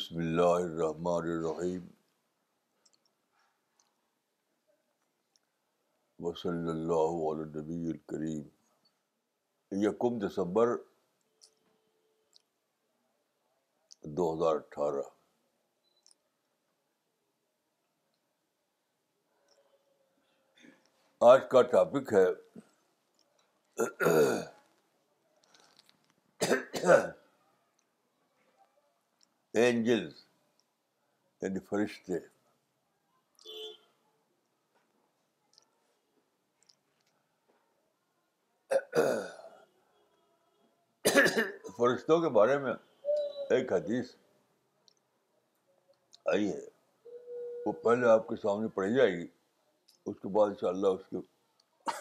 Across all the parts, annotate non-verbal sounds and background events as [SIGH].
بسم اللہ الرحمن الرحیم وصلی اللہ علیہ نبی الکریم یکم دسمبر دو ہزار اٹھارہ آج کا ٹاپک ہے [COUGHS] اینجل یعنی فرشتے فرشتوں کے بارے میں ایک حدیث آئی ہے وہ پہلے آپ کے سامنے پڑی جائے گی اس کے بعد ان شاء اللہ اس کے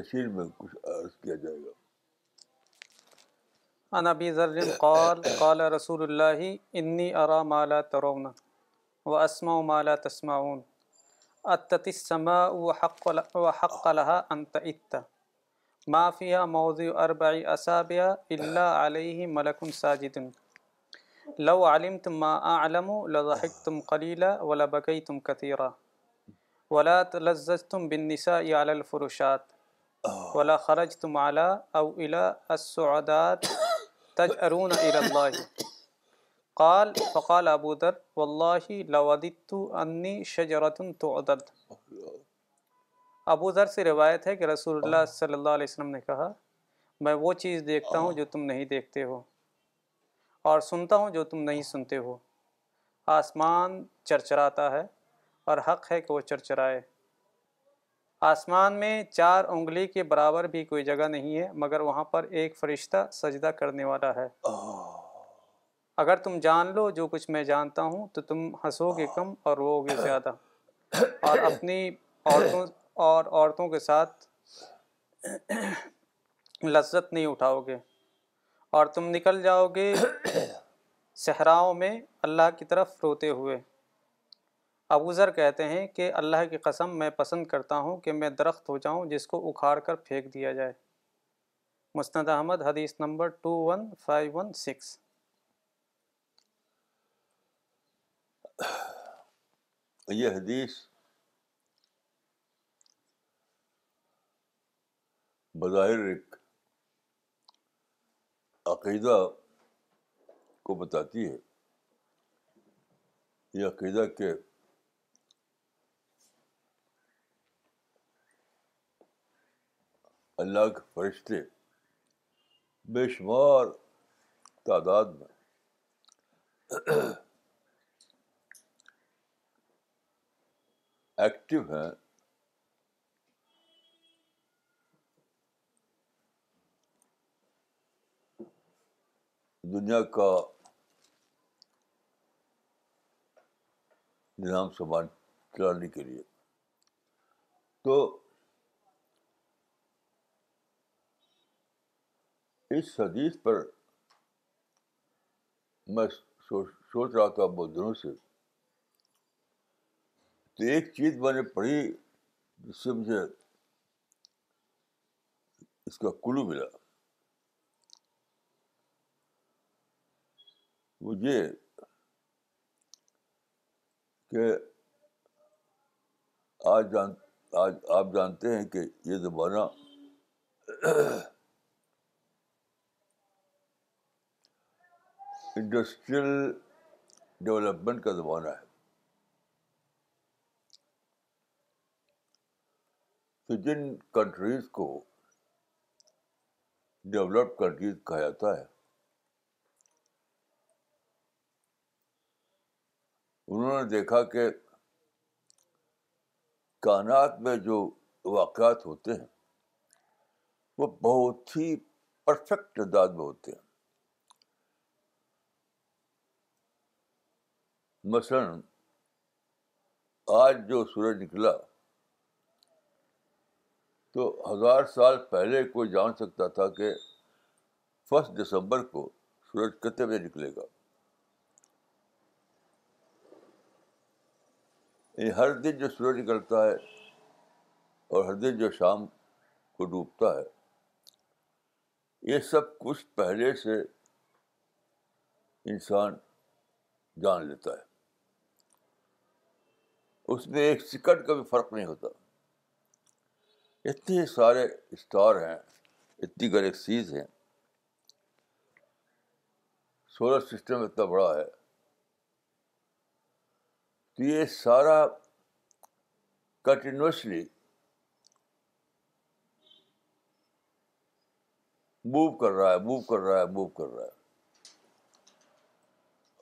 تشہیر میں کچھ عرض کیا جائے گا عن ابی ذر قال قال رسول اللہ انی ارا مالا ترون و اسماؤ مالا تسماؤن السماء و حق و حق علہٰ ما فيها موضع اربع اسابیہ الا علیہ ملک ساجد لو علمت ما اعلم و لحق تم قلیلہ ولا تلززتم بالنساء على الفرشات ولا خرجتم على او الى السعدات تج ارون قال فقال در واللہ اللّہ لودت شجرت تو ابو ذر سے روایت ہے کہ رسول اللہ صلی اللہ علیہ وسلم نے کہا میں وہ چیز دیکھتا ہوں جو تم نہیں دیکھتے ہو اور سنتا ہوں جو تم نہیں سنتے ہو آسمان چرچراتا ہے اور حق ہے کہ وہ چرچرائے آسمان میں چار انگلی کے برابر بھی کوئی جگہ نہیں ہے مگر وہاں پر ایک فرشتہ سجدہ کرنے والا ہے اگر تم جان لو جو کچھ میں جانتا ہوں تو تم ہنسو گے کم اور رو گے زیادہ اور اپنی عورتوں اور عورتوں کے ساتھ لذت نہیں اٹھاؤ گے اور تم نکل جاؤ گے صحراؤں میں اللہ کی طرف روتے ہوئے ابوذر کہتے ہیں کہ اللہ کی قسم میں پسند کرتا ہوں کہ میں درخت ہو جاؤں جس کو اکھاڑ کر پھینک دیا جائے مستند احمد حدیث نمبر ٹو ون فائیو یہ حدیث بظاہر ایک عقیدہ کو بتاتی ہے یہ عقیدہ کے اللہ کے فرشتے بے شمار تعداد میں ایکٹیو ہیں دنیا کا نظام سامان چلانے کے لیے تو اس حدیث پر میں سوچ رہا تھا بہت دنوں سے تو ایک چیز میں نے پڑھی جس سے مجھے اس کا کلو ملا وہ یہ کہ آج جان آج آپ جانتے ہیں کہ یہ زمانہ انڈسٹریل ڈیولپمنٹ کا زمانہ ہے تو جن کنٹریز کو ڈیولپ کنٹریز کہا جاتا ہے انہوں نے دیکھا کہ کائنات میں جو واقعات ہوتے ہیں وہ بہت ہی پرفیکٹ انداز میں ہوتے ہیں مثلاً آج جو سورج نکلا تو ہزار سال پہلے کوئی جان سکتا تھا کہ فسٹ دسمبر کو سورج کتنے بجے نکلے گا یعنی ہر دن جو سورج نکلتا ہے اور ہر دن جو شام کو ڈوبتا ہے یہ سب کچھ پہلے سے انسان جان لیتا ہے اس میں ایک سکٹ کا بھی فرق نہیں ہوتا اتنے سارے اسٹار ہیں اتنی گلیکسیز ہیں سولر سسٹم اتنا بڑا ہے تو یہ سارا کنٹینوسلی موو کر رہا ہے موو کر رہا ہے موو کر رہا ہے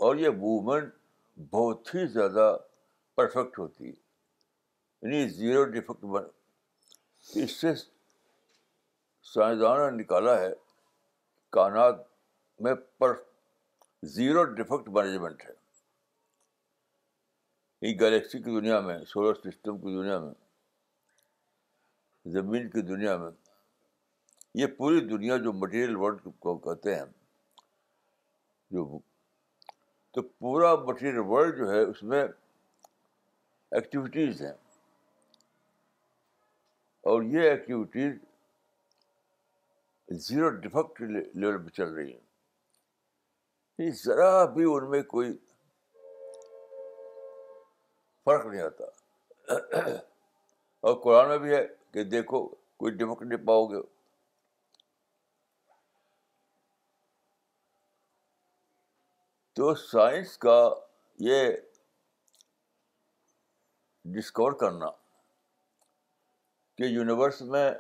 اور یہ موومنٹ بہت ہی زیادہ پرفیکٹ ہوتی ہے یعنی زیرو ڈیفیکٹ اس سے سائنسدانوں نے نکالا ہے کائنات میں پر زیرو ڈیفیکٹ مینجمنٹ ہے یہ گلیکسی کی دنیا میں سولر سسٹم کی دنیا میں زمین کی دنیا میں یہ پوری دنیا جو مٹیریل ورلڈ کو کہتے ہیں جو تو پورا مٹیریل ورلڈ جو ہے اس میں ایکٹیویٹیز ہیں اور یہ ایکٹیویٹیز زیرو ڈیفیکٹ لیول پہ چل رہی ہیں ذرا بھی ان میں کوئی فرق نہیں آتا اور قرآن میں بھی ہے کہ دیکھو کوئی ڈیفیکٹ نہیں پاؤ گے تو سائنس کا یہ ڈسکور کرنا کہ یونیورس میں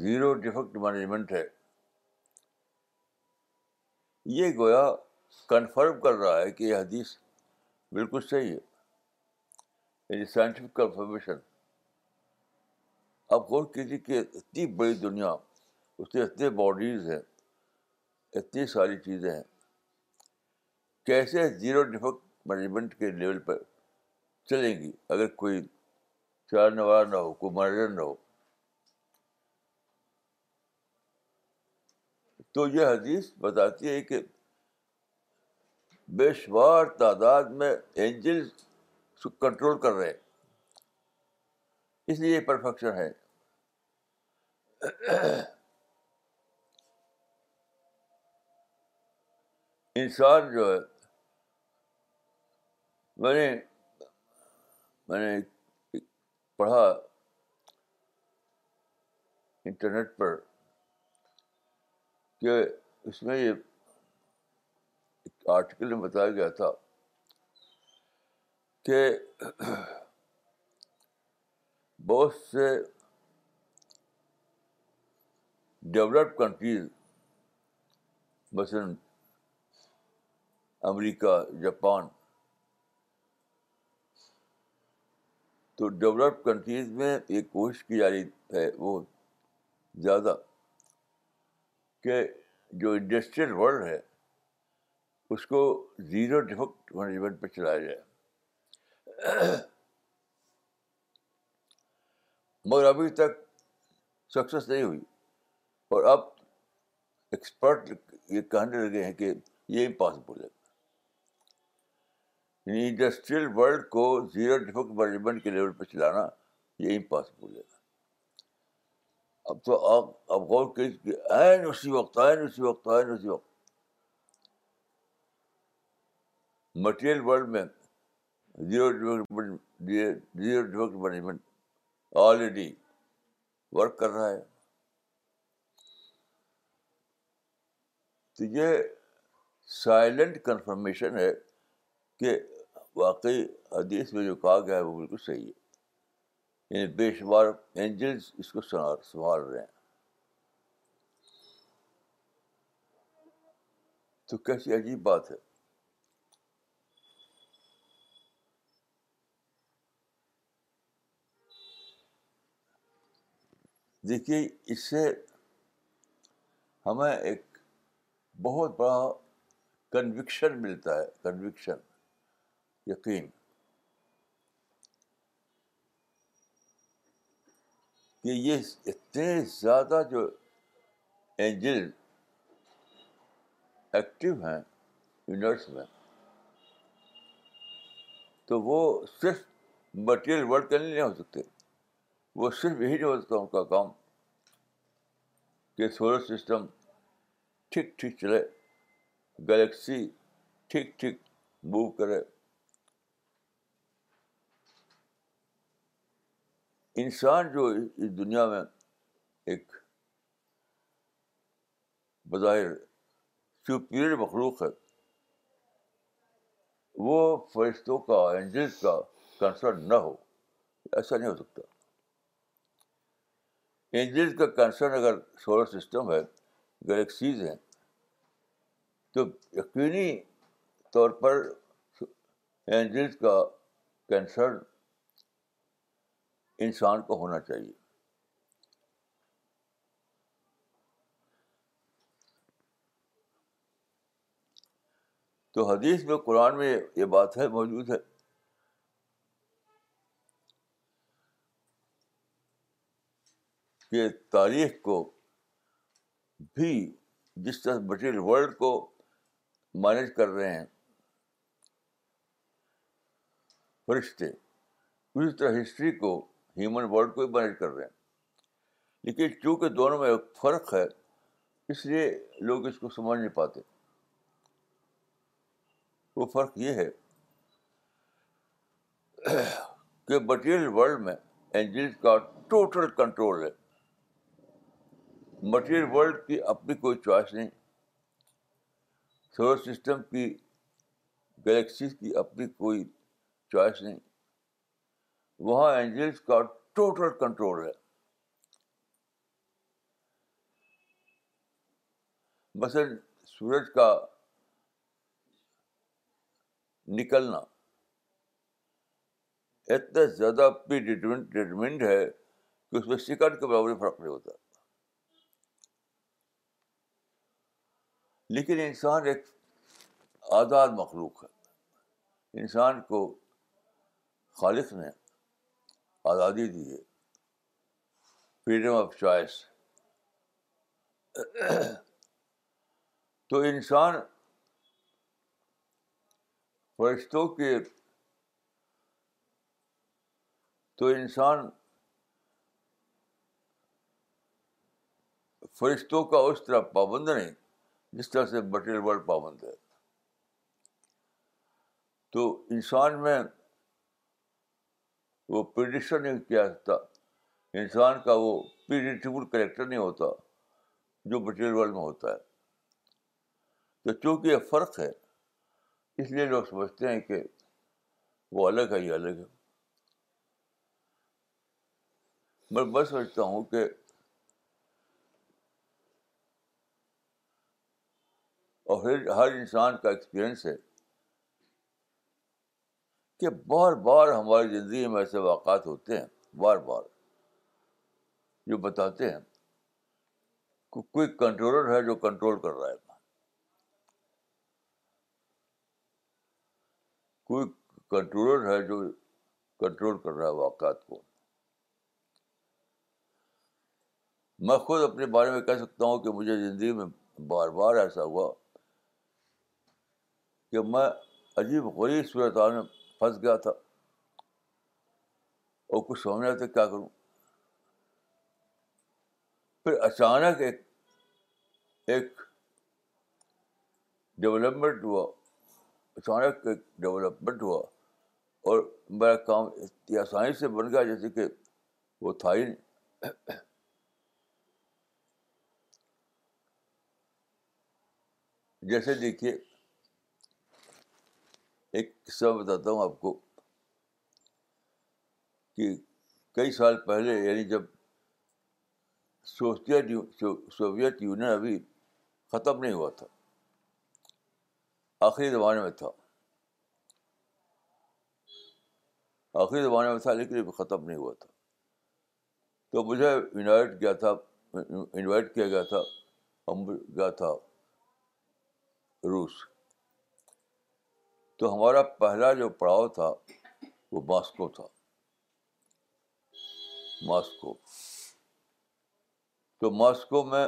زیرو ڈیفیکٹ مینجمنٹ ہے یہ گویا کنفرم کر رہا ہے کہ یہ حدیث بالکل صحیح ہے یعنی سائنٹیفک کنفرمیشن آپ غور کیجیے کہ اتنی بڑی دنیا اس کے اتنے باڈیز ہیں اتنی ساری چیزیں ہیں کیسے زیرو ڈیفیکٹ مینجمنٹ کے لیول پہ چلے گی اگر کوئی چار نوار نہ ہو کوئی مرڈر نہ ہو تو یہ حدیث بتاتی ہے کہ بے شمار تعداد میں اینجل کنٹرول کر رہے اس لیے پرفیکشن ہے انسان جو ہے میں نے میں نے پڑھا انٹرنیٹ پر کہ اس میں یہ آرٹیکل میں بتایا گیا تھا کہ بہت سے ڈیولپ کنٹریز مثلاً امریکہ جاپان تو ڈیولپ کنٹریز میں یہ کوشش کی جا رہی ہے وہ زیادہ کہ جو انڈسٹریل ورلڈ ہے اس کو زیرو ڈیفیکٹ مینجمنٹ پہ چلایا جائے مگر ابھی تک سکسیس نہیں ہوئی اور اب ایکسپرٹ یہ کہنے لگے ہیں کہ یہ امپاسبل ہے یعنی انڈسٹریل ورلڈ کو زیرو ڈیفک مینجمنٹ کے لیول پہ چلانا یہ امپاسبل ہے اب تو آپ اب غور کریے عین اسی وقت عین اسی وقت عین اسی وقت مٹیریل ورلڈ میں zero development zero development management already work کر رہا ہے تو یہ سائلنٹ کنفرمیشن ہے کہ واقعی حدیث میں جو کہا گیا ہے وہ بالکل صحیح ہے یعنی بے شمار اینجلس اس کو سنبھال رہے ہیں تو کیسی عجیب بات ہے دیکھیے اس سے ہمیں ایک بہت بڑا کنوکشن ملتا ہے کنوکشن یقین کہ یہ اتنے زیادہ جو اینجل ایکٹیو ہیں یونیورس میں تو وہ صرف مٹیریل ورک کے نہیں ہو سکتے وہ صرف یہی نہیں ہو سکتا ان کا کام کہ سولر سسٹم ٹھیک ٹھیک چلے گلیکسی ٹھیک ٹھیک موو کرے انسان جو اس دنیا میں ایک بظاہر سپیریئر مخلوق ہے وہ فرشتوں کا اینجلس کا کنسرن نہ ہو ایسا نہیں ہو سکتا اینجلس کا کنسرن اگر سولر سسٹم ہے گلیکسیز ہیں تو یقینی طور پر اینجلس کا کنسرن انسان کو ہونا چاہیے تو حدیث میں قرآن میں یہ بات ہے موجود ہے کہ تاریخ کو بھی جس طرح مٹیریل ورلڈ کو مینج کر رہے ہیں فرشتے اسی طرح ہسٹری کو ہیومن ورلڈ کو ہی مینیج کر رہے ہیں لیکن چونکہ دونوں میں ایک فرق ہے اس لیے لوگ اس کو سمجھ نہیں پاتے وہ فرق یہ ہے کہ مٹیریل ورلڈ میں اینجلس کا ٹوٹل کنٹرول ہے مٹیریل ورلڈ کی اپنی کوئی چوائس نہیں سولر سسٹم کی گلیکسی کی اپنی کوئی چوائس نہیں وہاں اینجلس کا ٹوٹل کنٹرول ہے بس سورج کا نکلنا اتنا زیادہ ڈیٹرمنٹ ہے کہ اس میں سیکنڈ کے برابر فرق نہیں ہوتا لیکن انسان ایک آزاد مخلوق ہے انسان کو خالق نے آزادی دی ہے فریڈم آف چوائس تو انسان فرشتوں کے تو انسان فرشتوں کا اس طرح پابند نہیں جس طرح سے بٹیر ورلڈ پابند ہے تو انسان میں وہ پریڈکشن نہیں کیا انسان کا وہ پریڈکٹیبل کریکٹر نہیں ہوتا جو مٹیریل ورلڈ میں ہوتا ہے تو چونکہ یہ فرق ہے اس لیے لوگ سمجھتے ہیں کہ وہ الگ ہے یہ الگ ہے میں بس سمجھتا ہوں کہ اور ہر انسان کا ایکسپیرئنس ہے کہ بار بار ہماری زندگی میں ایسے واقعات ہوتے ہیں بار بار جو بتاتے ہیں کہ کوئی کنٹرولر ہے جو کنٹرول کر رہا ہے کوئی کنٹرولر ہے جو کنٹرول کر رہا ہے واقعات کو میں خود اپنے بارے میں کہہ سکتا ہوں کہ مجھے زندگی میں بار بار ایسا ہوا کہ میں عجیب غریب صورت عالم پھنس گیا تھا اور کچھ سمجھ رہا تھا کیا کروں پھر اچانک ایک ایک ڈیولپمنٹ ہوا اچانک ایک ڈیولپمنٹ ہوا اور میرا کام اتنی آسانی سے بن گیا جیسے کہ وہ تھا ہی نہیں جیسے دیکھیے ایک قصہ بتاتا ہوں آپ کو کہ کئی سال پہلے یعنی جب سوویت سوویت یونین ابھی ختم نہیں ہوا تھا آخری زمانے میں تھا آخری زمانے میں تھا لیکن ابھی ختم نہیں ہوا تھا تو مجھے انوائٹ گیا تھا انوائٹ کیا گیا تھا گیا تھا روس تو ہمارا پہلا جو پڑاؤ تھا وہ ماسکو تھا ماسکو تو ماسکو میں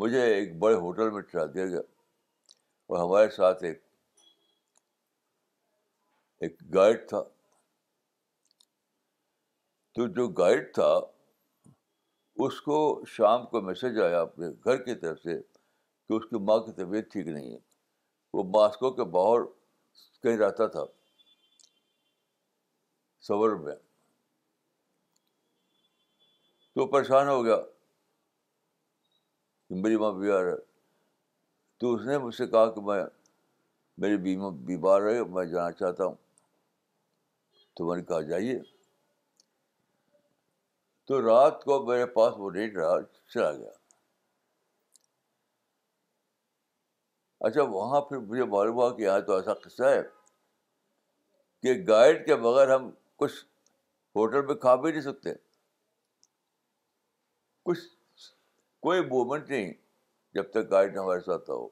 مجھے ایک بڑے ہوٹل میں چڑھا دیا گیا اور ہمارے ساتھ ایک گائیڈ تھا تو جو گائیڈ تھا اس کو شام کو میسج آیا اپنے گھر کی طرف سے کہ اس کی ماں کی طبیعت ٹھیک نہیں ہے وہ ماسکو کے باہر کہیں رہتا تھا سور میں تو پریشان ہو گیا میری ماں بیمار ہے تو اس نے مجھ سے کہا کہ میں میری بیما بیمار ہے میں جانا چاہتا ہوں تو میں نے کہا جائیے تو رات کو میرے پاس وہ ریٹ رہا چلا گیا اچھا وہاں پھر مجھے معلوم ہوا کہ یہاں تو ایسا قصہ ہے کہ گائیڈ کے بغیر ہم کچھ ہوٹل میں کھا بھی نہیں سکتے کچھ کوئی موومنٹ نہیں جب تک گائیڈ ہمارے ساتھ ہو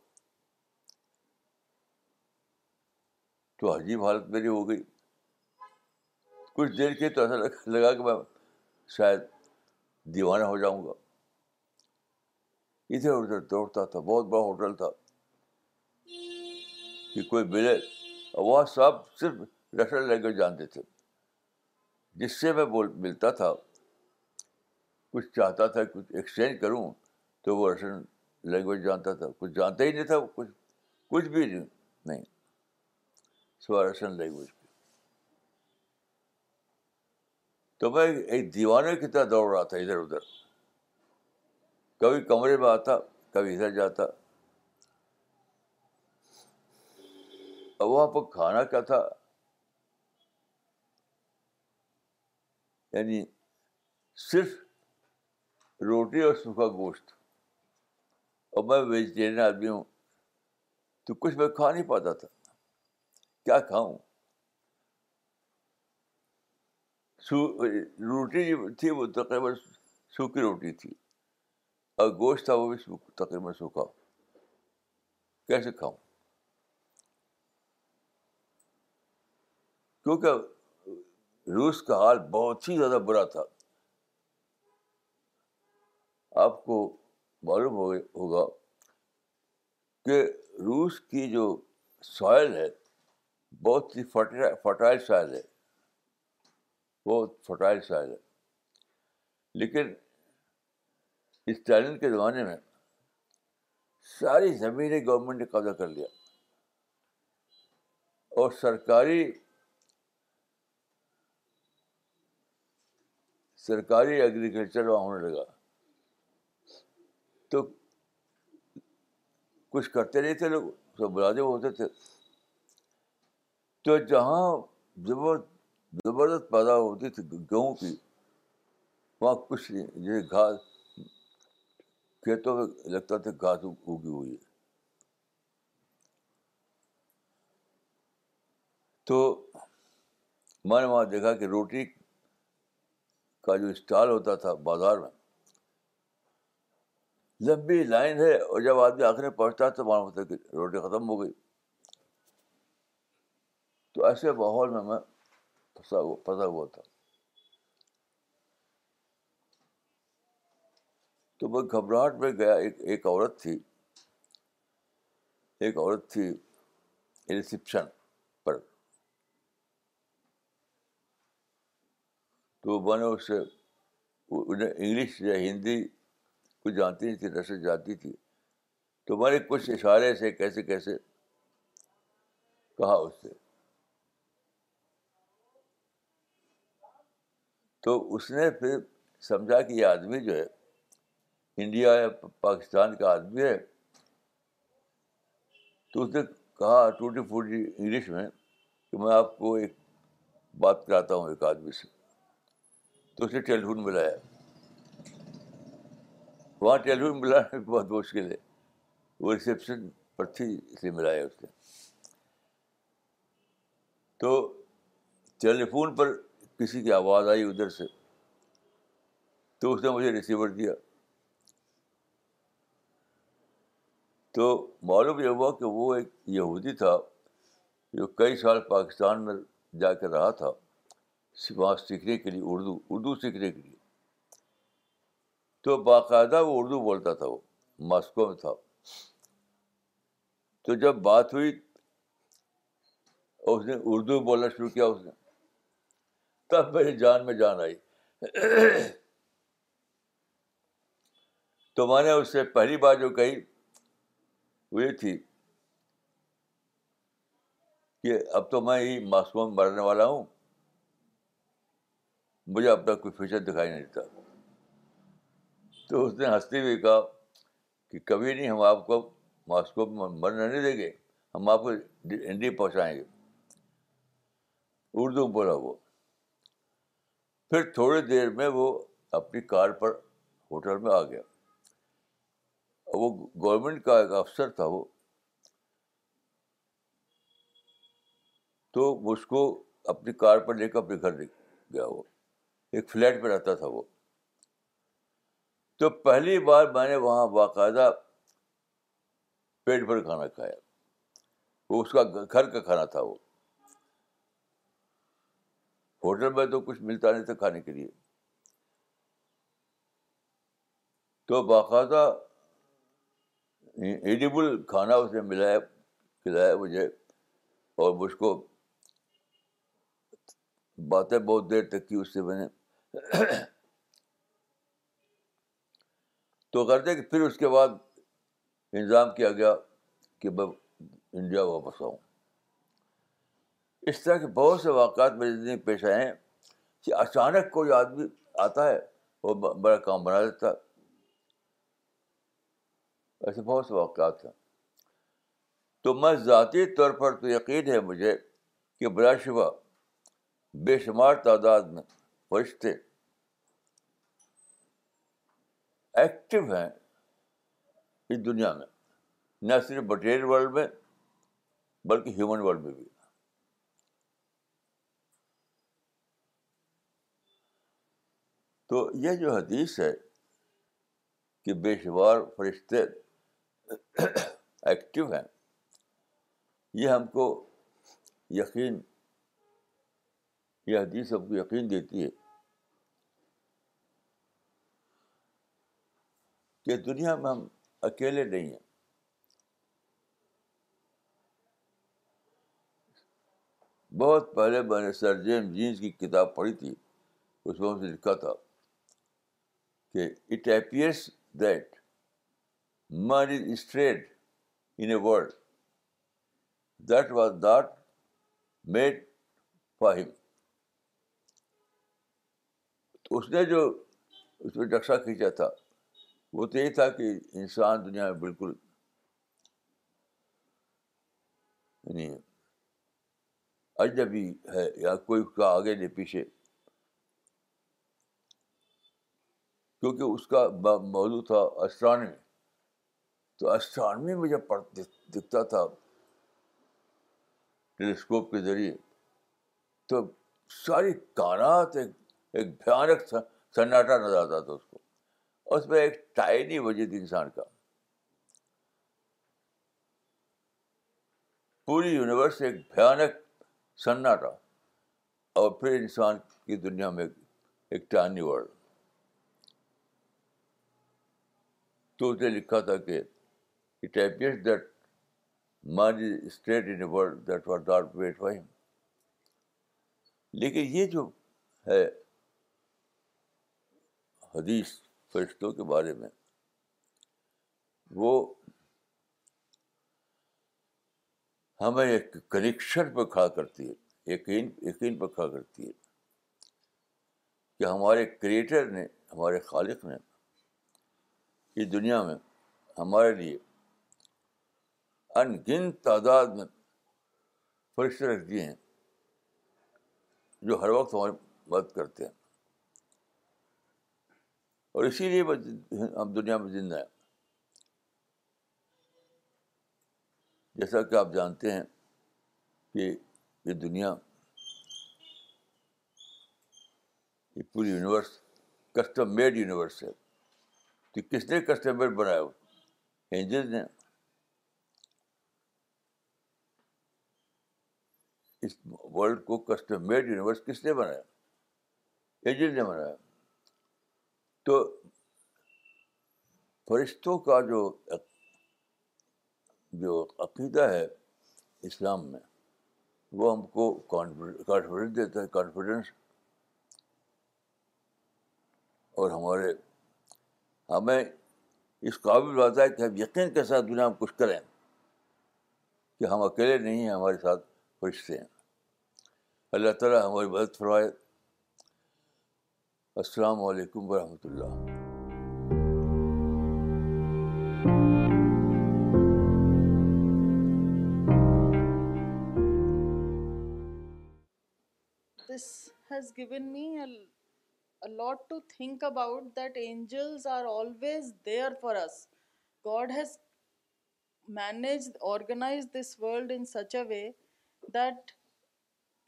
تو عجیب حالت میری ہو گئی کچھ دیر کے تو ایسا لگا کہ میں شاید دیوانہ ہو جاؤں گا ادھر ادھر دوڑتا تھا بہت بڑا ہوٹل تھا کہ کوئی ملے وہ سب صرف رشن لینگویج جانتے تھے جس سے میں بول ملتا تھا کچھ چاہتا تھا کچھ ایکسچینج کروں تو وہ رشین لینگویج جانتا تھا کچھ جانتا ہی نہیں تھا کچھ کچھ بھی نہیں سوا رشن لینگویج تو میں ایک دیوانے کی طرح دوڑ رہا تھا ادھر ادھر کبھی کمرے میں آتا کبھی ادھر جاتا اب وہاں پر کھانا کیا تھا یعنی صرف روٹی اور سوکھا گوشت اور میں ویجیٹیرین آدمی ہوں تو کچھ میں کھا نہیں پاتا تھا کیا کھاؤں روٹی جو تھی وہ تقریباً سوکھی روٹی تھی اور گوشت تھا وہ بھی تقریباً سوکھا کیسے کھاؤں کیونکہ روس کا حال بہت ہی زیادہ برا تھا آپ کو معلوم ہوگا کہ روس کی جو سوائل ہے بہت ہی فرٹائل سوائل ہے بہت فرٹائل سوائل ہے لیکن اسٹالن کے زمانے میں ساری زمینیں گورنمنٹ نے قبضہ کر لیا اور سرکاری سرکاری ایگریکلچر وہاں ہونے لگا تو کچھ کرتے نہیں تھے لوگ سب ہوتے تھے تو جہاں زبر زبردست پیدا ہوتی تھی گیہوں کی وہاں کچھ نہیں جیسے گھاس کھیتوں میں لگتا تھا گھاس اگی ہوئی ہے تو میں نے وہاں دیکھا کہ روٹی کا جو اسٹال ہوتا تھا بازار میں لمبی لائن ہے اور جب آدمی آخر میں پہنچتا تو ہوتا ہے کہ روٹی ختم ہو گئی تو ایسے ماحول میں میں پھنسا ہوا پھنسا ہوا تھا تو میں گھبراہٹ میں گیا ایک ایک عورت تھی ایک عورت تھی ریسپشن تو میں نے اس سے انہیں انگلش یا ہندی کو جانتی نہیں تھی نسل جانتی تھی تو میں نے کچھ اشارے سے کیسے کیسے کہا اس سے تو اس نے پھر سمجھا کہ یہ آدمی جو ہے انڈیا یا پاکستان کا آدمی ہے تو اس نے کہا ٹوٹی پھوٹی انگلش میں کہ میں آپ کو ایک بات کراتا ہوں ایک آدمی سے تو اس نے ٹیلیفون ملایا وہاں ٹیلیفون ملانا بہت مشکل ہے وہ ریسیپشن پر تھی اس لیے ملایا اس نے تو ٹیلیفون پر کسی کی آواز آئی ادھر سے تو اس نے مجھے ریسیور دیا تو معلوم یہ ہوا کہ وہ ایک یہودی تھا جو کئی سال پاکستان میں جا کے رہا تھا سیکھنے کے لیے اردو اردو سیکھنے کے لیے تو باقاعدہ وہ اردو بولتا تھا وہ ماسکو میں تھا تو جب بات ہوئی اس نے اردو بولنا شروع کیا اس نے تب میری جان میں جان آئی تو میں نے اس سے پہلی بار جو کہی وہ یہ تھی کہ اب تو میں ہی ماسکو میں مرنے والا ہوں مجھے اپنا کوئی فیوچر دکھائی نہیں دیتا تو اس نے ہنستے ہوئے کہا کہ کبھی نہیں ہم آپ کو ماسکو میں مرنا نہیں دیں گے ہم آپ کو انڈیا پہنچائیں گے اردو بولا وہ پھر تھوڑی دیر میں وہ اپنی کار پر ہوٹل میں آ گیا وہ گورنمنٹ کا ایک افسر تھا وہ تو اس کو اپنی کار پر لے کر اپنے دکھ گیا وہ ایک فلیٹ پہ رہتا تھا وہ تو پہلی بار میں نے وہاں باقاعدہ پیٹ پر کھانا کھایا وہ اس کا گھر کا کھانا تھا وہ ہوٹل میں تو کچھ ملتا نہیں تھا کھانے کے لیے تو باقاعدہ ایڈیبل کھانا اس نے ملایا کھلایا مجھے اور مجھ کو باتیں بہت دیر تک کی اس سے میں نے تو کرتے کہ پھر اس کے بعد انتظام کیا گیا کہ میں انڈیا واپس آؤں اس طرح کے بہت سے واقعات میری زندگی میں پیش آئے ہیں کہ اچانک کوئی آدمی آتا ہے وہ بڑا کام بنا دیتا ہے ایسے بہت سے واقعات ہیں تو میں ذاتی طور پر تو یقین ہے مجھے کہ بلا شبہ بے شمار تعداد میں فرشتے ایکٹیو ہیں اس دنیا میں نہ صرف بٹیر ورلڈ میں بلکہ ہیومن ورلڈ میں بھی تو یہ جو حدیث ہے کہ بے شمار فرشتے ایکٹیو ہیں یہ ہم کو یقین یہ حدیث ہم کو یقین دیتی ہے کہ دنیا میں ہم اکیلے نہیں ہیں بہت پہلے میں نے سر جیم جینس کی کتاب پڑھی تھی اس میں سے لکھا تھا کہ it appears that man is stranded in a world that was not made for ہم اس نے جو اس پہ نقشہ کھینچا تھا وہ تو یہ تھا کہ انسان دنیا میں بالکل یعنی اجنبی ہے یا کوئی اس کا آگے نہیں پیچھے کیونکہ اس کا موضوع تھا اسٹرانمی تو اسٹرانمی میں جب پڑھ دکھتا تھا ٹیلیسکوپ کے ذریعے تو ساری کائنات ایک ایک بھیانک سناٹا نظر آتا تھا اس کو اس میں ایک ٹائنی وجود انسان کا پوری یونیورس ایک بھیانک سناٹا اور پھر انسان کی دنیا میں ایک ٹائنی ورلڈ تو اسے لکھا تھا کہ it appears that mind is state in world that وار دار ویٹ فائی لیکن یہ جو ہے حدیث فرشتوں کے بارے میں وہ ہمیں ایک کنیکشن پہ کھڑا کرتی ہے یقین یقین پہ کھڑا کرتی ہے کہ ہمارے کریٹر نے ہمارے خالق نے اس دنیا میں ہمارے لیے ان گن تعداد میں فرشتے رکھ دیے ہیں جو ہر وقت ہماری مدد کرتے ہیں اور اسی لیے ہم دنیا میں زندہ ہیں جیسا کہ آپ جانتے ہیں کہ یہ دنیا یہ پوری یونیورس کسٹم میڈ یونیورس ہے تو کس نے کسٹم میڈ بنایا ہو اینجنس نے اس ورلڈ کو کسٹم میڈ یونیورس کس نے بنایا ایجنٹ نے بنایا تو فرشتوں کا جو جو عقیدہ ہے اسلام میں وہ ہم کو کانفیڈنس دیتا ہے کانفیڈنس اور ہمارے ہمیں اس قابل لاتا ہے کہ ہم یقین کے ساتھ دنیا میں کچھ کریں کہ ہم اکیلے نہیں ہیں ہمارے ساتھ فرشتے ہیں اللہ تعالیٰ ہماری مدد فرمائے السلام علیکم ورحمۃ اللہ this has given me lot to think about that angels are always there for us God has manage organize this world in such a way that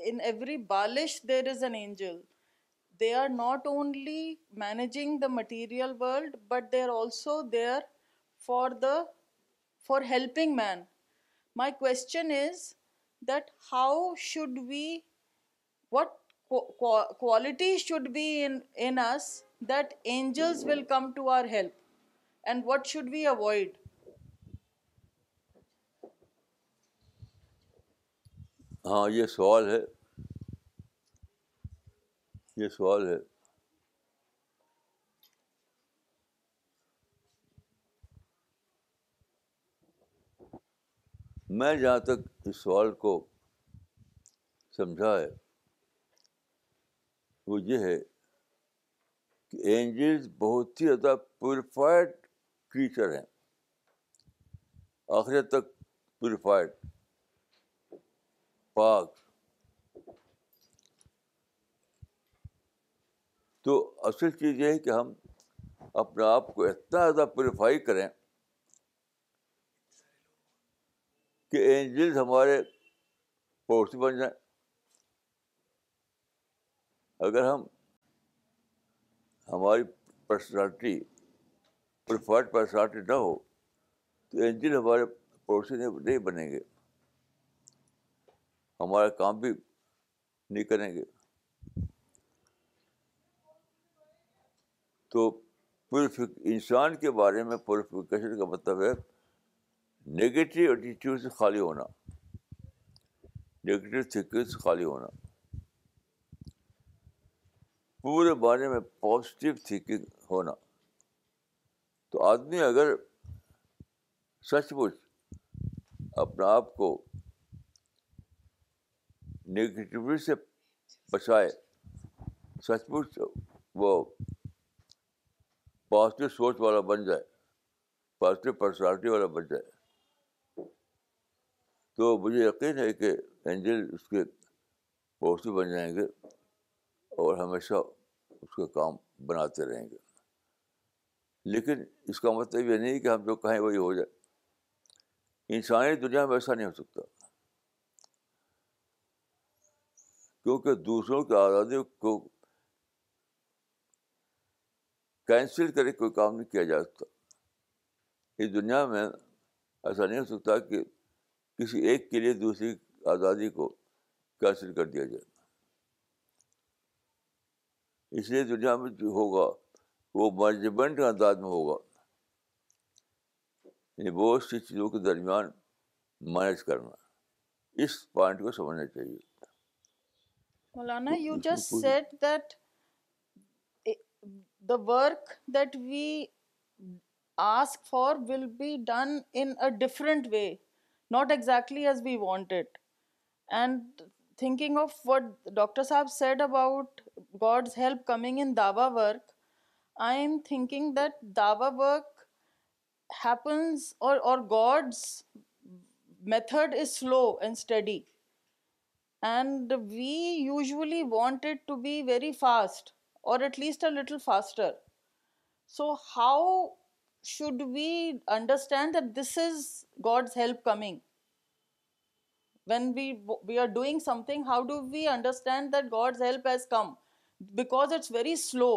in every بالش there is an angel they are not only managing the material world but they are also there for the for helping man my question is that how should we what quality should be in us that angels will come to our help and what should be avoid ہاں یہ سوال ہے یہ سوال ہے میں جہاں تک اس سوال کو سمجھا ہے وہ یہ ہے کہ اینجلس بہت ہی زیادہ پیوریفائڈ کریچر ہیں آخر تک پیوریفائڈ پاک تو اصل چیز یہ ہے کہ ہم اپنے آپ کو اتنا زیادہ پیوریفائی کریں کہ اینجلز ہمارے پڑوسی بن جائیں اگر ہم ہماری پرسنالٹی پریفرڈ پرسنالٹی نہ ہو تو اینجل ہمارے پڑوسی نہیں بنیں گے ہمارا کام بھی نہیں کریں گے تو پروفک انسان کے بارے میں پروفکیشن کا مطلب ہے نگیٹو ایٹیٹیوڈ سے خالی ہونا نگیٹو تھنکنگ سے خالی ہونا پورے بارے میں پازیٹیو تھنکنگ ہونا تو آدمی اگر سچ مچ اپنا آپ کو نگیٹیوٹی سے بچائے سچ مچ وہ پازیٹیو سوچ والا بن جائے پازیٹیو پرسنالٹی والا بن جائے تو مجھے یقین ہے کہ اینجل اس کے پوسٹو بن جائیں گے اور ہمیشہ اس کے کام بناتے رہیں گے لیکن اس کا مطلب یہ نہیں کہ ہم جو کہیں وہی ہو جائے انسانی دنیا میں ایسا نہیں ہو سکتا کیونکہ دوسروں کی آزادی کو کینسل کر کے کوئی کام نہیں کیا جا سکتا اس دنیا میں ایسا نہیں ہو سکتا کہ کسی ایک کے لیے دوسری آزادی کو کینسل کر دیا جائے اس لیے دنیا میں جو ہوگا وہ مینجمنٹ کے انداز میں ہوگا یعنی بہت سی چیزوں کے درمیان مینج کرنا اس پوائنٹ کو سمجھنا چاہیے مولانا you just set that the work that we ask for will be done in a different way, not exactly as we want it. And thinking of what Dr. Saab said about God's help coming in dawa work, I am thinking that dawa work happens, or God's method is slow and steady. And we usually want it to be very fast. اور at least a little faster faster so how how should we we we we we understand understand that that this is God's God's help help coming when are doing something do has come because it's very slow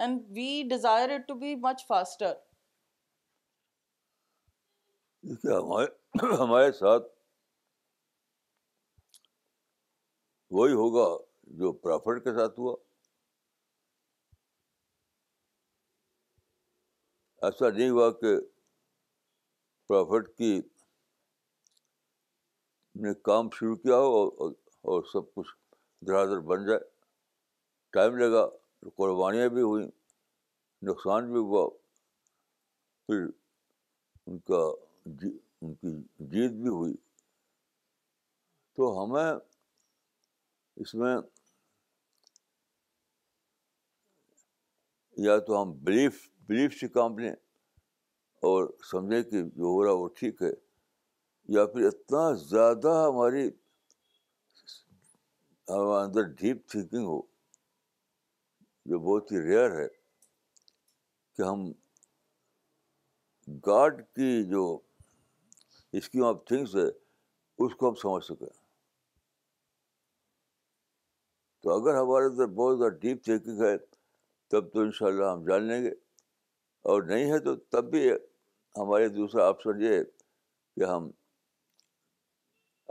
and desire it to be much ہمارے ہمارے ساتھ وہی ہوگا جو profit کے ساتھ ہوا ایسا نہیں ہوا کہ پروفٹ کی نے کام شروع کیا ہو اور سب کچھ درادر بن جائے ٹائم لگا قربانیاں بھی ہوئیں نقصان بھی ہوا پھر ان کا جی- ان کی جیت بھی ہوئی تو ہمیں اس میں یا تو ہم بلیف بلیف سے کام لیں اور سمجھیں کہ جو ہو رہا وہ ٹھیک ہے یا پھر اتنا زیادہ ہماری ہمارے اندر ڈیپ تھنکنگ ہو جو بہت ہی ریئر ہے کہ ہم گاڈ کی جو اسکیم آف تھنگس ہے اس کو ہم سمجھ سکیں تو اگر ہمارے اندر بہت زیادہ ڈیپ تھنکنگ ہے تب تو ان شاء اللہ ہم جان لیں گے اور نہیں ہے تو تب بھی ہمارے دوسرا آپشن یہ کہ ہم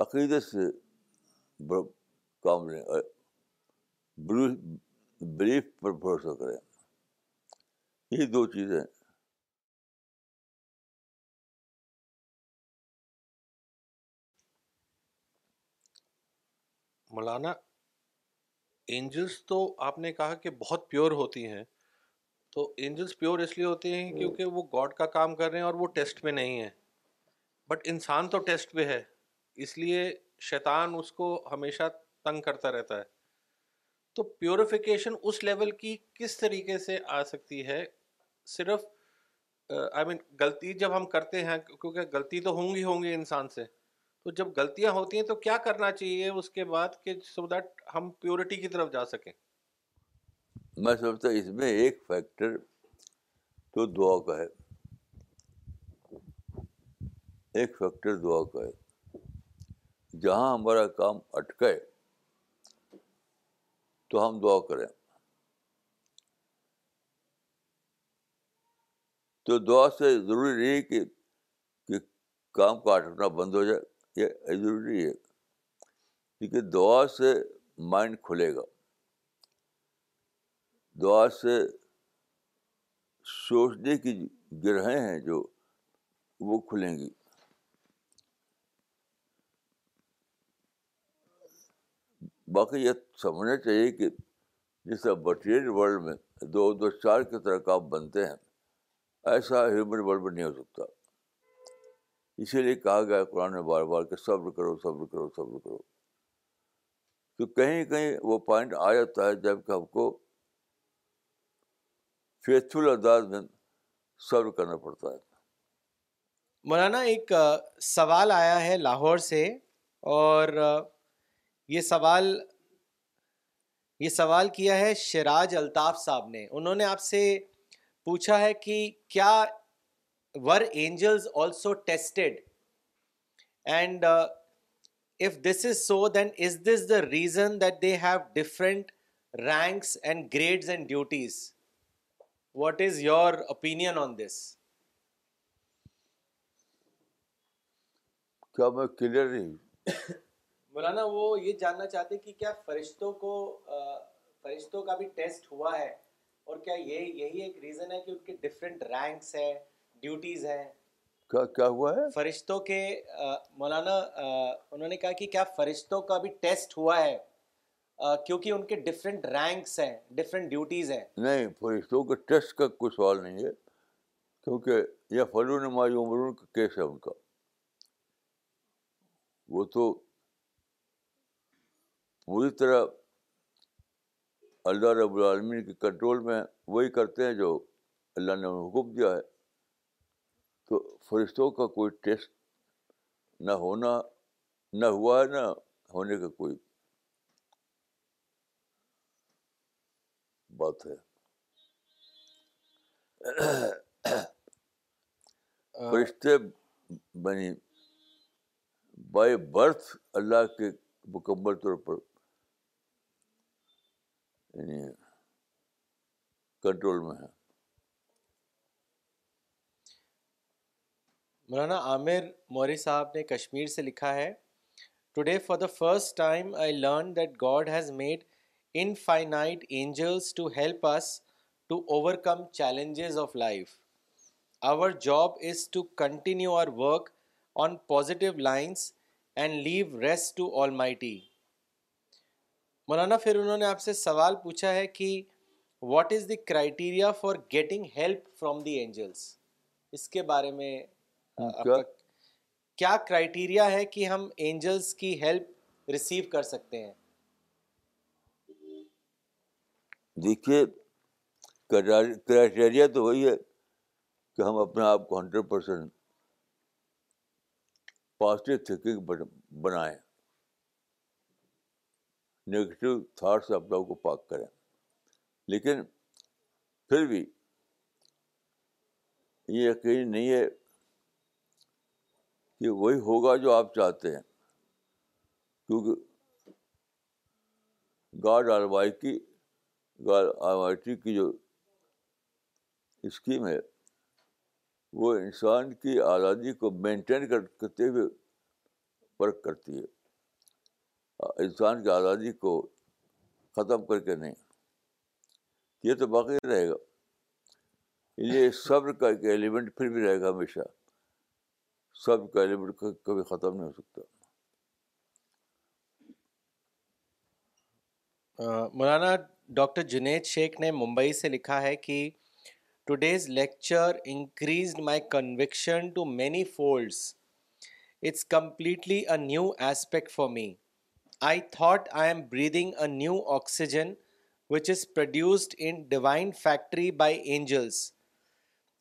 عقیدت سے کام لیں بریف پر بھروسہ کریں یہ دو چیزیں مولانا اینجلس تو آپ نے کہا کہ بہت پیور ہوتی ہیں تو اینجلس پیور اس لیے ہوتے ہیں کیونکہ وہ گاڈ کا کام کر رہے ہیں اور وہ ٹیسٹ پہ نہیں ہے بٹ انسان تو ٹیسٹ پہ ہے اس لیے شیطان اس کو ہمیشہ تنگ کرتا رہتا ہے تو پیوریفیکیشن اس لیول کی کس طریقے سے آ سکتی ہے صرف آئی مین غلطی جب ہم کرتے ہیں کیونکہ غلطی تو ہوں گی ہوں گی انسان سے تو جب غلطیاں ہوتی ہیں تو کیا کرنا چاہیے اس کے بعد کہ سو دیٹ ہم پیورٹی کی طرف جا سکیں میں سمجھتا اس میں ایک فیکٹر تو دعا کا ہے ایک فیکٹر دعا کا ہے جہاں ہمارا کام اٹکے تو ہم دعا کریں تو دعا سے ضروری نہیں کہ کام کا اٹکنا بند ہو جائے یہ ضروری ہے کیونکہ دعا سے مائنڈ کھلے گا دعا سے سوچنے کی گرہیں ہیں جو وہ کھلیں گی باقی یہ سمجھنا چاہیے کہ جس طرح مٹیریل ورلڈ میں دو دو چار کے طرح کام بنتے ہیں ایسا ہیومن ورلڈ میں نہیں ہو سکتا اسی لیے کہا گیا قرآن میں بار بار کہ صبر کرو صبر کرو صبر کرو تو کہیں کہیں وہ پوائنٹ آ جاتا ہے جب کہ ہم کو انداز میں سرو کرنا پڑتا ہے مولانا ایک سوال آیا ہے لاہور سے اور یہ سوال یہ سوال کیا ہے شراج الطاف صاحب نے انہوں نے آپ سے پوچھا ہے کہ کیا were angels also tested and if this is so then is this the reason that they have different ranks and grades and duties what is your opinion on this کیا میں کلیئر نہیں [COUGHS] مولانا وہ یہ جاننا چاہتے کہ کیا فرشتوں کو فرشتوں کا بھی ٹیسٹ ہوا ہے اور کیا یہ یہی ایک ریزن ہے کہ ان کے ڈفرینٹ رینکس ہیں ڈیوٹیز ہیں کیا کیا ہوا ہے فرشتوں کے مولانا انہوں نے کہا کہ کیا فرشتوں کا بھی ٹیسٹ ہوا ہے کیونکہ ان کے ڈفرینٹ رینکس ہیں ڈفرینٹ ڈیوٹیز ہیں نہیں فرشتوں کے ٹیسٹ کا کوئی سوال نہیں ہے کیونکہ یہ فلون عمر عمرون کا کیس ہے ان کا وہ تو پوری طرح اللہ رب العالمین کے کنٹرول میں وہی کرتے ہیں جو اللہ نے حکم دیا ہے تو فرشتوں کا کوئی ٹیسٹ نہ ہونا نہ ہوا ہے نہ ہونے کا کوئی بات ہے فرشتے بنی بائی برتھ اللہ کے مکمل طور پر یعنی کنٹرول میں ہے مولانا عامر موری صاحب نے کشمیر سے لکھا ہے today for the first time I learn that God has made infinite angels to help us to overcome challenges of life our job is to continue our work on positive lines and leave rest to almighty مولانا پھر انہوں نے آپ سے سوال پوچھا ہے کہ what is the criteria for getting help from the angels اس کے بارے میں کیا کرائیٹیریا ہے کہ ہم اینجلس کی ہیلپ ریسیو کر سکتے ہیں دیکھیے کرائٹیریا تو وہی ہے کہ ہم اپنے آپ کو ہنڈریڈ پرسینٹ پازیٹیو تھینکنگ بنائیں نگیٹو تھاٹس اپنے آپ کو پاک کریں لیکن پھر بھی یہ یقین نہیں ہے کہ وہی ہوگا جو آپ چاہتے ہیں کیونکہ آر آلوائی کی آئی آئی ٹی کی جو اسکیم ہے وہ انسان کی آزادی کو مینٹین کرتے ہوئے ورک کرتی ہے انسان کی آزادی کو ختم کر کے نہیں یہ تو باقی رہے گا یہ صبر کا ایک ایلیمنٹ پھر بھی رہے گا ہمیشہ صبر کا ایلیمنٹ کبھی ختم نہیں ہو سکتا مولانا ڈاکٹر جنید شیخ نے ممبئی سے لکھا ہے کہ today's lecture increased my conviction to many folds it's completely a new aspect for me I thought I am breathing a new oxygen which is produced in divine factory by angels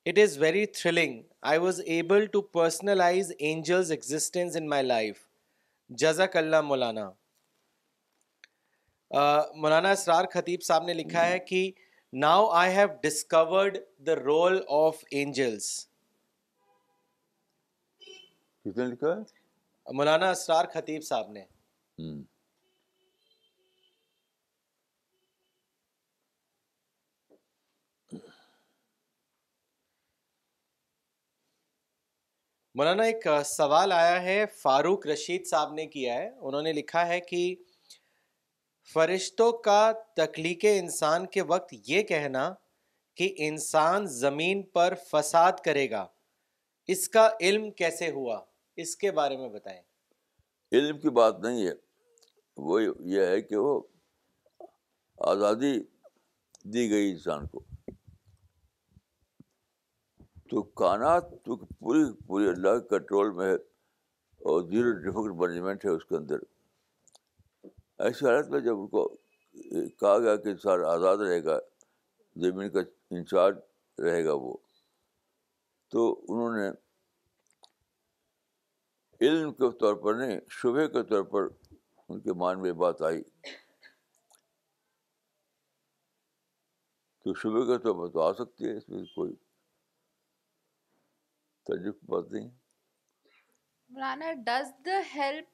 it is very thrilling I was able to personalize angels existence in my life جزاک اللہ مولانا مولانا اسرار خطیب صاحب نے لکھا ہے کہ now I have discovered the role of angels مولانا اسرار خطیب صاحب نے مولانا ایک سوال آیا ہے فاروق رشید صاحب نے کیا ہے انہوں نے لکھا ہے کہ فرشتوں کا تخلیق انسان کے وقت یہ کہنا کہ انسان زمین پر فساد کرے گا اس کا علم کیسے ہوا اس کے بارے میں بتائیں علم کی بات نہیں ہے وہ یہ ہے کہ وہ آزادی دی گئی انسان کو تو کانات پوری پوری اللہ کنٹرول میں ہے اور زیرو ڈفکل مینجمنٹ ہے اس کے اندر ایسی حالت میں جب ان کو کہا گیا کہ انسان آزاد رہے گا زمین کا انچارج رہے گا وہ تو انہوں نے علم کے طور پر نہیں شبہ کے طور پر ان کے مان میں بات آئی تو شبہ کے طور پر تو آ سکتی ہے اس میں کوئی تجرب بات نہیں مولانا ڈز دا ہیلپ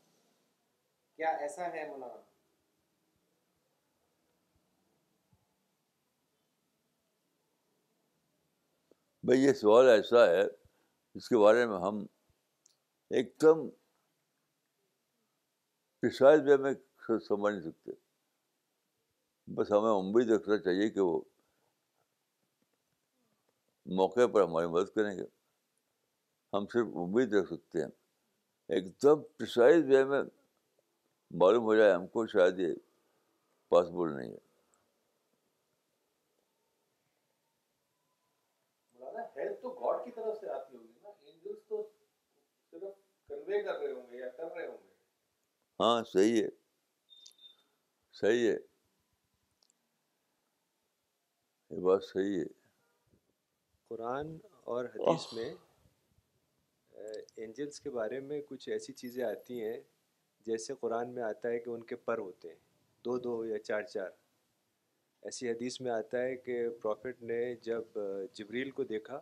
کیا ایسا ہے مولانا بھائی یہ سوال ایسا ہے جس کے بارے میں ہم ایک دم شاید بھی ہمیں سمجھ نہیں سکتے بس ہمیں امید رکھنا چاہیے کہ وہ موقع پر ہماری مدد کریں گے ہم صرف امید رکھ سکتے ہیں ایک دم پرسائز وے میں معلوم ہو جائے ہم کو شاید یہ پاسبل نہیں ہے ہاں صحیح ہے صحیح ہے یہ بات صحیح ہے قرآن اور حدیث میں انجلس کے بارے میں کچھ ایسی چیزیں آتی ہیں جیسے قرآن میں آتا ہے کہ ان کے پر ہوتے ہیں دو دو یا چار چار ایسی حدیث میں آتا ہے کہ پروفٹ نے جب جبریل کو دیکھا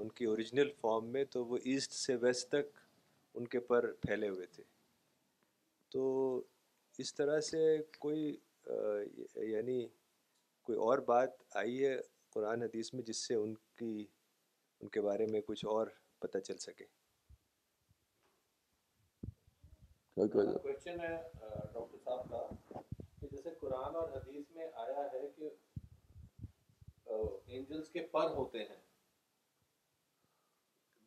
ان کی اوریجنل فارم میں تو وہ ایسٹ سے ویسٹ تک ان کے پر پھیلے ہوئے تھے تو اس طرح سے کوئی یعنی کوئی اور بات آئی ہے قرآن حدیث میں جس سے ان کی ان کے بارے میں کچھ اور پتہ چل سکے کوشچن ہے ڈاکٹر صاحب کا کہ جیسے قرآن اور حدیث میں آیا ہے کہ اینجلس کے پر ہوتے ہیں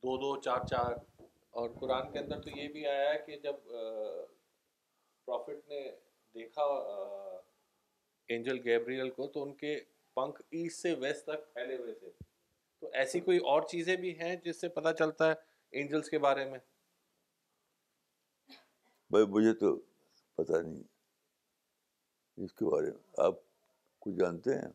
دو دو چار چار اور قرآن کے اندر تو یہ بھی آیا ہے کہ جب پروفٹ نے دیکھا اینجل گیبریل کو تو ان کے پنکھ ایسٹ سے ویسٹ تک پھیلے ہوئے تھے تو ایسی کوئی اور چیزیں بھی ہیں جس سے پتہ چلتا ہے اینجلس کے بارے میں بھائی مجھے تو پتا نہیں اس کے بارے میں آپ کچھ جانتے ہیں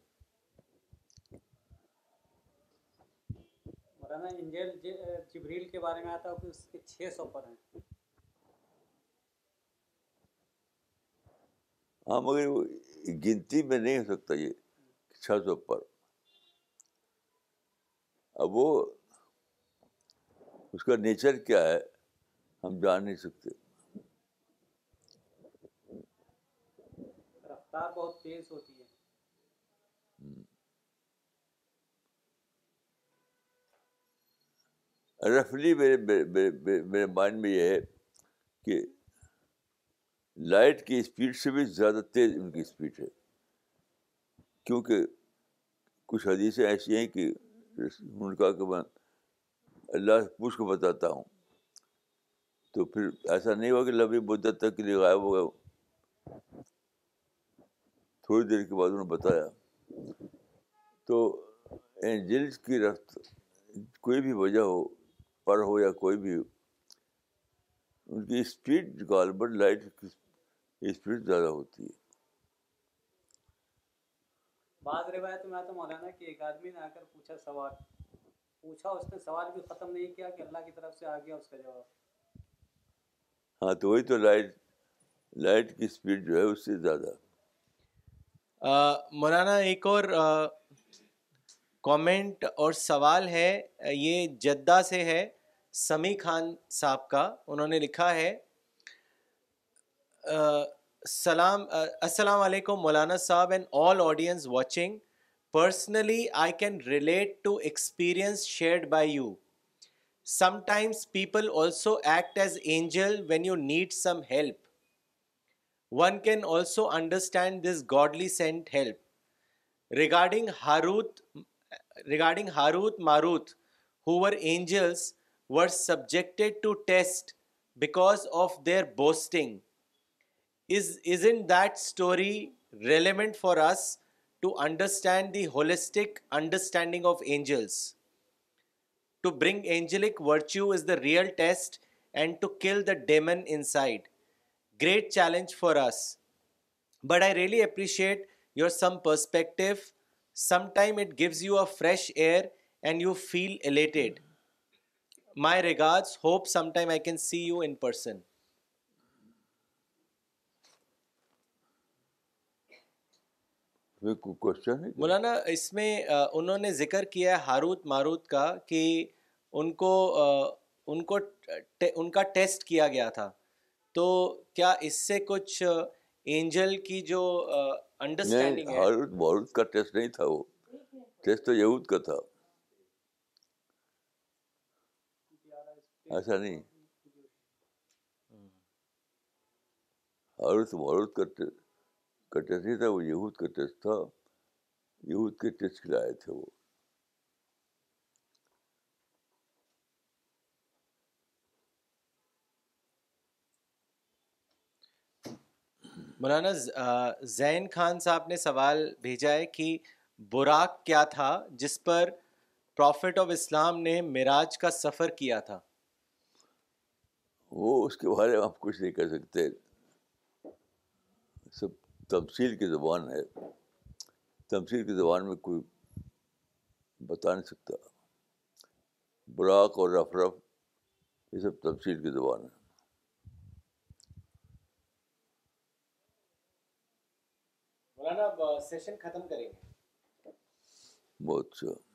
ہاں مگر وہ گنتی میں نہیں ہو سکتا یہ چھ سو پر اب وہ اس کا نیچر کیا ہے ہم جان نہیں سکتے ہوتی ہے کہ لائٹ کی اسپیڈ سے بھی زیادہ تیز ان کی اسپیڈ ہے کیونکہ کچھ حدیثیں ایسی ہیں کہ ان کا کہ میں اللہ سے پوچھ کو بتاتا ہوں تو پھر ایسا نہیں ہوا کہ لمبی مدت تک کے لیے غائب ہو گئے تھوڑی دیر کے بعد انہوں نے بتایا تو اینجلس کی رفت کوئی بھی وجہ ہو پر ہو یا کوئی بھی ہو ان کی اسپیڈ غالباً لائٹ کی اسپیڈ زیادہ ہوتی ہے بعض روایت میں آتا مولانا کہ ایک آدمی نے آ کر پوچھا سوال پوچھا اس نے سوال بھی ختم نہیں کیا کہ اللہ کی طرف سے آ گیا اس کا جواب ہاں تو وہی تو لائٹ لائٹ کی اسپیڈ جو ہے اس سے زیادہ ہے مولانا ایک اور کامنٹ اور سوال ہے یہ جدہ سے ہے سمی خان صاحب کا انہوں نے لکھا ہے سلام السلام علیکم مولانا صاحب and all audience watching personally I can relate to experience shared by you sometimes people also act as angel when you need some help one can also understand this godly sent help. Regarding Harut, Marut, who were angels, were subjected to test because of their boasting. Isn't that story relevant for us to understand the holistic understanding of angels? To bring angelic virtue is the real test and to kill the demon inside. Great challenge for us but I really appreciate your some perspective gives you a fresh air and you feel elated regard hope sometime I can see you in person مولانا اس میں انہوں نے ذکر کیا ہے Harut Marut کا کہ ان ان کو کا ٹیسٹ کیا گیا تھا تو کیا اس سے کچھ اینجل کی جو انڈرسٹینڈنگ ہے ہارود بارود کا ٹیسٹ نہیں تھا وہ ٹیسٹ تو یہود کا تھا ایسا نہیں ہارود بارود کا کا ٹیسٹ نہیں تھا وہ یہود کا ٹیسٹ تھا یہود کے ٹیسٹ کے لائے تھے وہ مولانا زین خان صاحب نے سوال بھیجا ہے کہ براک کیا تھا جس پر پروفیٹ آف اسلام نے میراج کا سفر کیا تھا وہ اس کے بارے میں آپ کچھ نہیں کر سکتے سب تمثیل کی زبان ہے تمثیل کی زبان میں کوئی بتا نہیں سکتا براق اور رف رف یہ سب تفصیل کی زبان ہے مولانا سیشن ختم کریں گے بہت اچھا